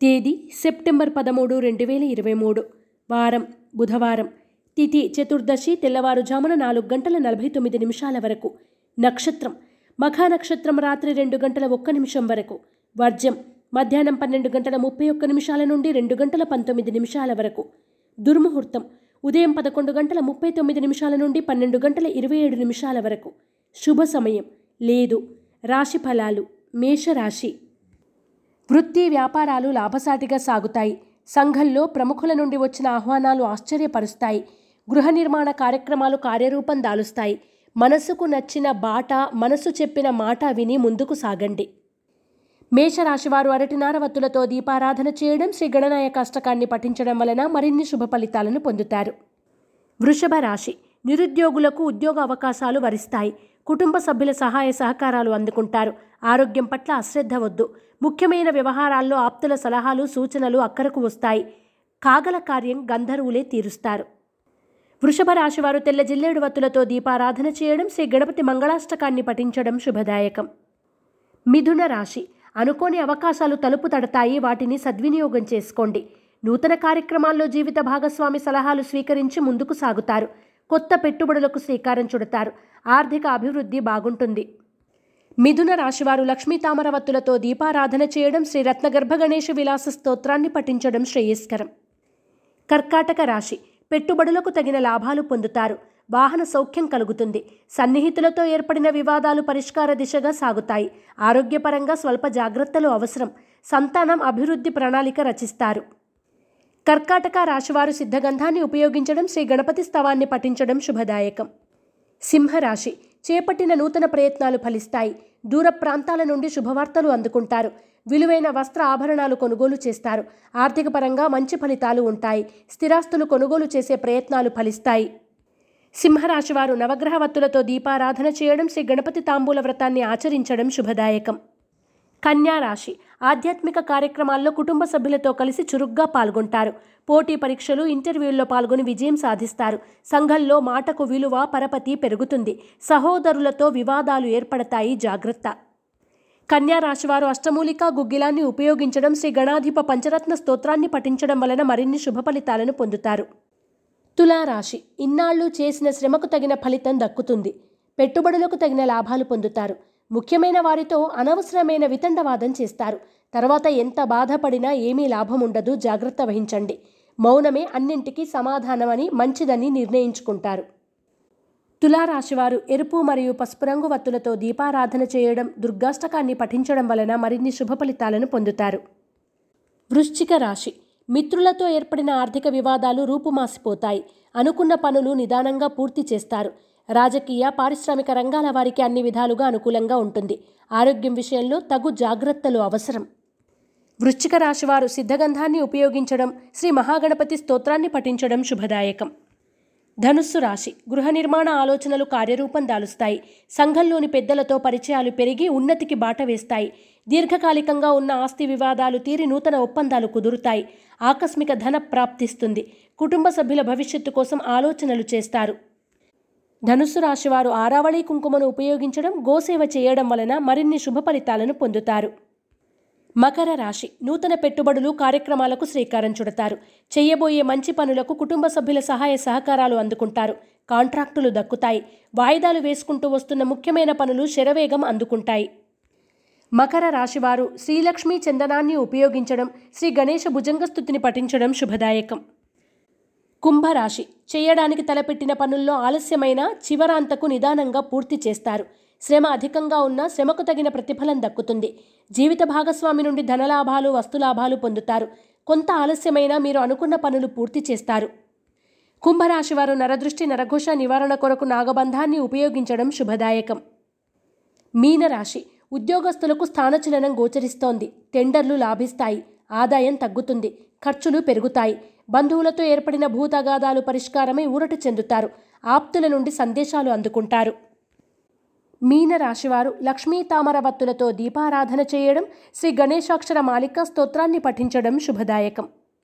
తేదీ సెప్టెంబర్ పదమూడు రెండు వేల ఇరవై మూడు. వారం బుధవారం. తిథి చతుర్దశి తెల్లవారుజామున నాలుగు గంటల నలభై తొమ్మిది నిమిషాల వరకు. నక్షత్రం. మఖా నక్షత్రం రాత్రి రెండు గంటల ఒక్క నిమిషం వరకు. వర్జం మధ్యాహ్నం పన్నెండు గంటల ముప్పై ఒక్క నిమిషాల నుండి రెండు గంటల పంతొమ్మిది నిమిషాల వరకు. దుర్ముహూర్తం. ఉదయం పదకొండు గంటల ముప్పై తొమ్మిది నిమిషాల నుండి పన్నెండు గంటల ఇరవై ఏడు నిమిషాల వరకు. శుభ సమయం. లేదు. రాశి ఫలాలు. మేషరాశి. వృత్తి వ్యాపారాలు లాభసాటిగా సాగుతాయి. సంఘంలో ప్రముఖుల నుండి వచ్చిన ఆహ్వానాలు ఆశ్చర్యపరుస్తాయి. గృహ నిర్మాణ కార్యక్రమాలు కార్యరూపం దాలుస్తాయి. మనసుకు నచ్చిన బాట మనసు చెప్పిన మాట విని ముందుకు సాగండి. మేషరాశివారు అరటినార వత్తులతో దీపారాధన చేయడం శ్రీ గణనాయక అష్టకాన్ని పఠించడం వలన మరిన్ని శుభ ఫలితాలను పొందుతారు. వృషభ రాశి నిరుద్యోగులకు ఉద్యోగ అవకాశాలు వరిస్తాయి. కుటుంబ సభ్యుల సహాయ సహకారాలు అందుకుంటారు. ఆరోగ్యం పట్ల అశ్రద్ధ వద్దు. ముఖ్యమైన వ్యవహారాల్లో ఆప్తుల సలహాలు సూచనలు అక్కరకు వస్తాయి. కాగల కార్యం గంధర్వులే తీరుస్తారు. వృషభ రాశివారు తెల్ల జిల్లేడు వత్తులతో దీపారాధన చేయడం శ్రీ గణపతి మంగళాష్టకాన్ని పఠించడం శుభదాయకం. మిథున రాశి. అనుకోని అవకాశాలు తలుపు తడతాయి. వాటిని సద్వినియోగం చేసుకోండి. నూతన కార్యక్రమాల్లో జీవిత భాగస్వామి సలహాలు స్వీకరించి ముందుకు సాగుతారు. కొత్త పెట్టుబడులకు శ్రీకారం చుడతారు. ఆర్థిక అభివృద్ధి బాగుంటుంది. మిథున రాశివారు లక్ష్మీ తామరవత్తులతో దీపారాధన చేయడం శ్రీ రత్నగర్భ గణేష విలాస స్తోత్రాన్ని పఠించడం శ్రేయస్కరం. కర్కాటక రాశి పెట్టుబడులకు తగిన లాభాలు పొందుతారు. వాహన సౌఖ్యం కలుగుతుంది. సన్నిహితులతో ఏర్పడిన వివాదాలు పరిష్కార దిశగా సాగుతాయి. ఆరోగ్యపరంగా స్వల్ప జాగ్రత్తలు అవసరం. సంతానం అభివృద్ధి ప్రణాళిక రచిస్తారు. కర్కాటక రాశివారు సిద్ధగంధాన్ని ఉపయోగించడం శ్రీ గణపతి స్తవాన్ని పఠించడం శుభదాయకం. సింహరాశి చేపట్టిన నూతన ప్రయత్నాలు ఫలిస్తాయి. దూర ప్రాంతాల నుండి శుభవార్తలు అందుకుంటారు. విలువైన వస్త్ర ఆభరణాలు కొనుగోలు చేస్తారు. ఆర్థికపరంగా మంచి ఫలితాలు ఉంటాయి. స్థిరాస్తులు కొనుగోలు చేసే ప్రయత్నాలు ఫలిస్తాయి. సింహరాశివారు నవగ్రహ వత్తులతో దీపారాధన చేయడం శ్రీ గణపతి తాంబూల వ్రతాన్ని ఆచరించడం శుభదాయకం. కన్యా రాశి. ఆధ్యాత్మిక కార్యక్రమాల్లో కుటుంబ సభ్యులతో కలిసి చురుగ్గా పాల్గొంటారు. పోటీ పరీక్షలు ఇంటర్వ్యూల్లో పాల్గొని విజయం సాధిస్తారు. సంఘంలో మాటకు విలువ పరపతి పెరుగుతుంది. సహోదరులతో వివాదాలు ఏర్పడతాయి. జాగ్రత్త. కన్యా రాశివారు అష్టమూలిక గుగ్గిలాన్ని ఉపయోగించడం శ్రీ గణాధిప పంచరత్న స్తోత్రాన్ని పఠించడం వలన మరిన్ని శుభ ఫలితాలను పొందుతారు. తులారాశి. ఇన్నాళ్ళు చేసిన శ్రమకు తగిన ఫలితం దక్కుతుంది. పెట్టుబడులకు తగిన లాభాలు పొందుతారు. ముఖ్యమైన వారితో అనవసరమైన వితండవాదం చేస్తారు. తర్వాత ఎంత బాధపడినా ఏమీ లాభం ఉండదు. జాగ్రత్త వహించండి. మౌనమే అన్నింటికీ సమాధానమని మంచిదని నిర్ణయించుకుంటారు. తులారాశివారు ఎరుపు మరియు పసుపు రంగు వత్తులతో దీపారాధన చేయడం దుర్గాష్టకాన్ని పఠించడం వలన మరిన్ని శుభ ఫలితాలను పొందుతారు. వృశ్చిక రాశి. మిత్రులతో ఏర్పడిన ఆర్థిక వివాదాలు రూపుమాసిపోతాయి. అనుకున్న పనులు నిదానంగా పూర్తి చేస్తారు. రాజకీయ పారిశ్రామిక రంగాల వారికి అన్ని విధాలుగా అనుకూలంగా ఉంటుంది. ఆరోగ్యం విషయంలో తగు జాగ్రత్తలు అవసరం. వృశ్చిక రాశివారు సిద్ధగంధాన్ని ఉపయోగించడం శ్రీ మహాగణపతి స్తోత్రాన్ని పఠించడం శుభదాయకం. ధనుస్సు రాశి గృహ నిర్మాణ ఆలోచనలు కార్యరూపం దాలుస్తాయి. సంఘంలోని పెద్దలతో పరిచయాలు పెరిగి ఉన్నతికి బాట వేస్తాయి. దీర్ఘకాలికంగా ఉన్న ఆస్తి వివాదాలు తీరి నూతన ఒప్పందాలు కుదురుతాయి. ఆకస్మిక ధన ప్రాప్తిస్తుంది. కుటుంబ సభ్యుల భవిష్యత్తు కోసం ఆలోచనలు చేస్తారు. ధనుస్సు రాశివారు ఆరావళి కుంకుమను ఉపయోగించడం గోసేవ చేయడం వలన మరిన్ని శుభ ఫలితాలను పొందుతారు. మకర రాశి నూతన పెట్టుబడులు కార్యక్రమాలకు శ్రీకారం చుడతారు. చేయబోయే మంచి పనులకు కుటుంబ సభ్యుల సహాయ సహకారాలు అందుకుంటారు. కాంట్రాక్టులు దక్కుతాయి. వాయిదాలు వేసుకుంటూ వస్తున్న ముఖ్యమైన పనులు శరవేగం అందుకుంటాయి. మకర రాశివారు శ్రీలక్ష్మీ చందనాన్ని ఉపయోగించడం శ్రీ గణేష భుజంగస్థుతిని పఠించడం శుభదాయకం. కుంభరాశి. చేయడానికి తలపెట్టిన పనుల్లో ఆలస్యమైన చివరాంతకు నిదానంగా పూర్తి చేస్తారు. శ్రమ అధికంగా ఉన్నా శ్రమకు తగిన ప్రతిఫలం దక్కుతుంది. జీవిత భాగస్వామి నుండి ధనలాభాలు వస్తులాభాలు పొందుతారు. కొంత ఆలస్యమైనా మీరు అనుకున్న పనులు పూర్తి చేస్తారు. కుంభరాశి వారు నరదృష్టి నరఘోష నివారణ కొరకు నాగబంధాన్ని ఉపయోగించడం శుభదాయకం. మీనరాశి. ఉద్యోగస్తులకు స్థానచలనం గోచరిస్తోంది. టెండర్లు లాభిస్తాయి. ఆదాయం తగ్గుతుంది. ఖర్చులు పెరుగుతాయి. బంధువులతో ఏర్పడిన భూతగాదాలు పరిష్కారమై ఊరట చెందుతారు. ఆప్తుల నుండి సందేశాలు అందుకుంటారు. మీన రాశివారు లక్ష్మీ తామరవత్తులతో దీపారాధన చేయడం శ్రీ గణేశాక్షర మాలిక స్తోత్రాన్ని పఠించడం శుభదాయకం.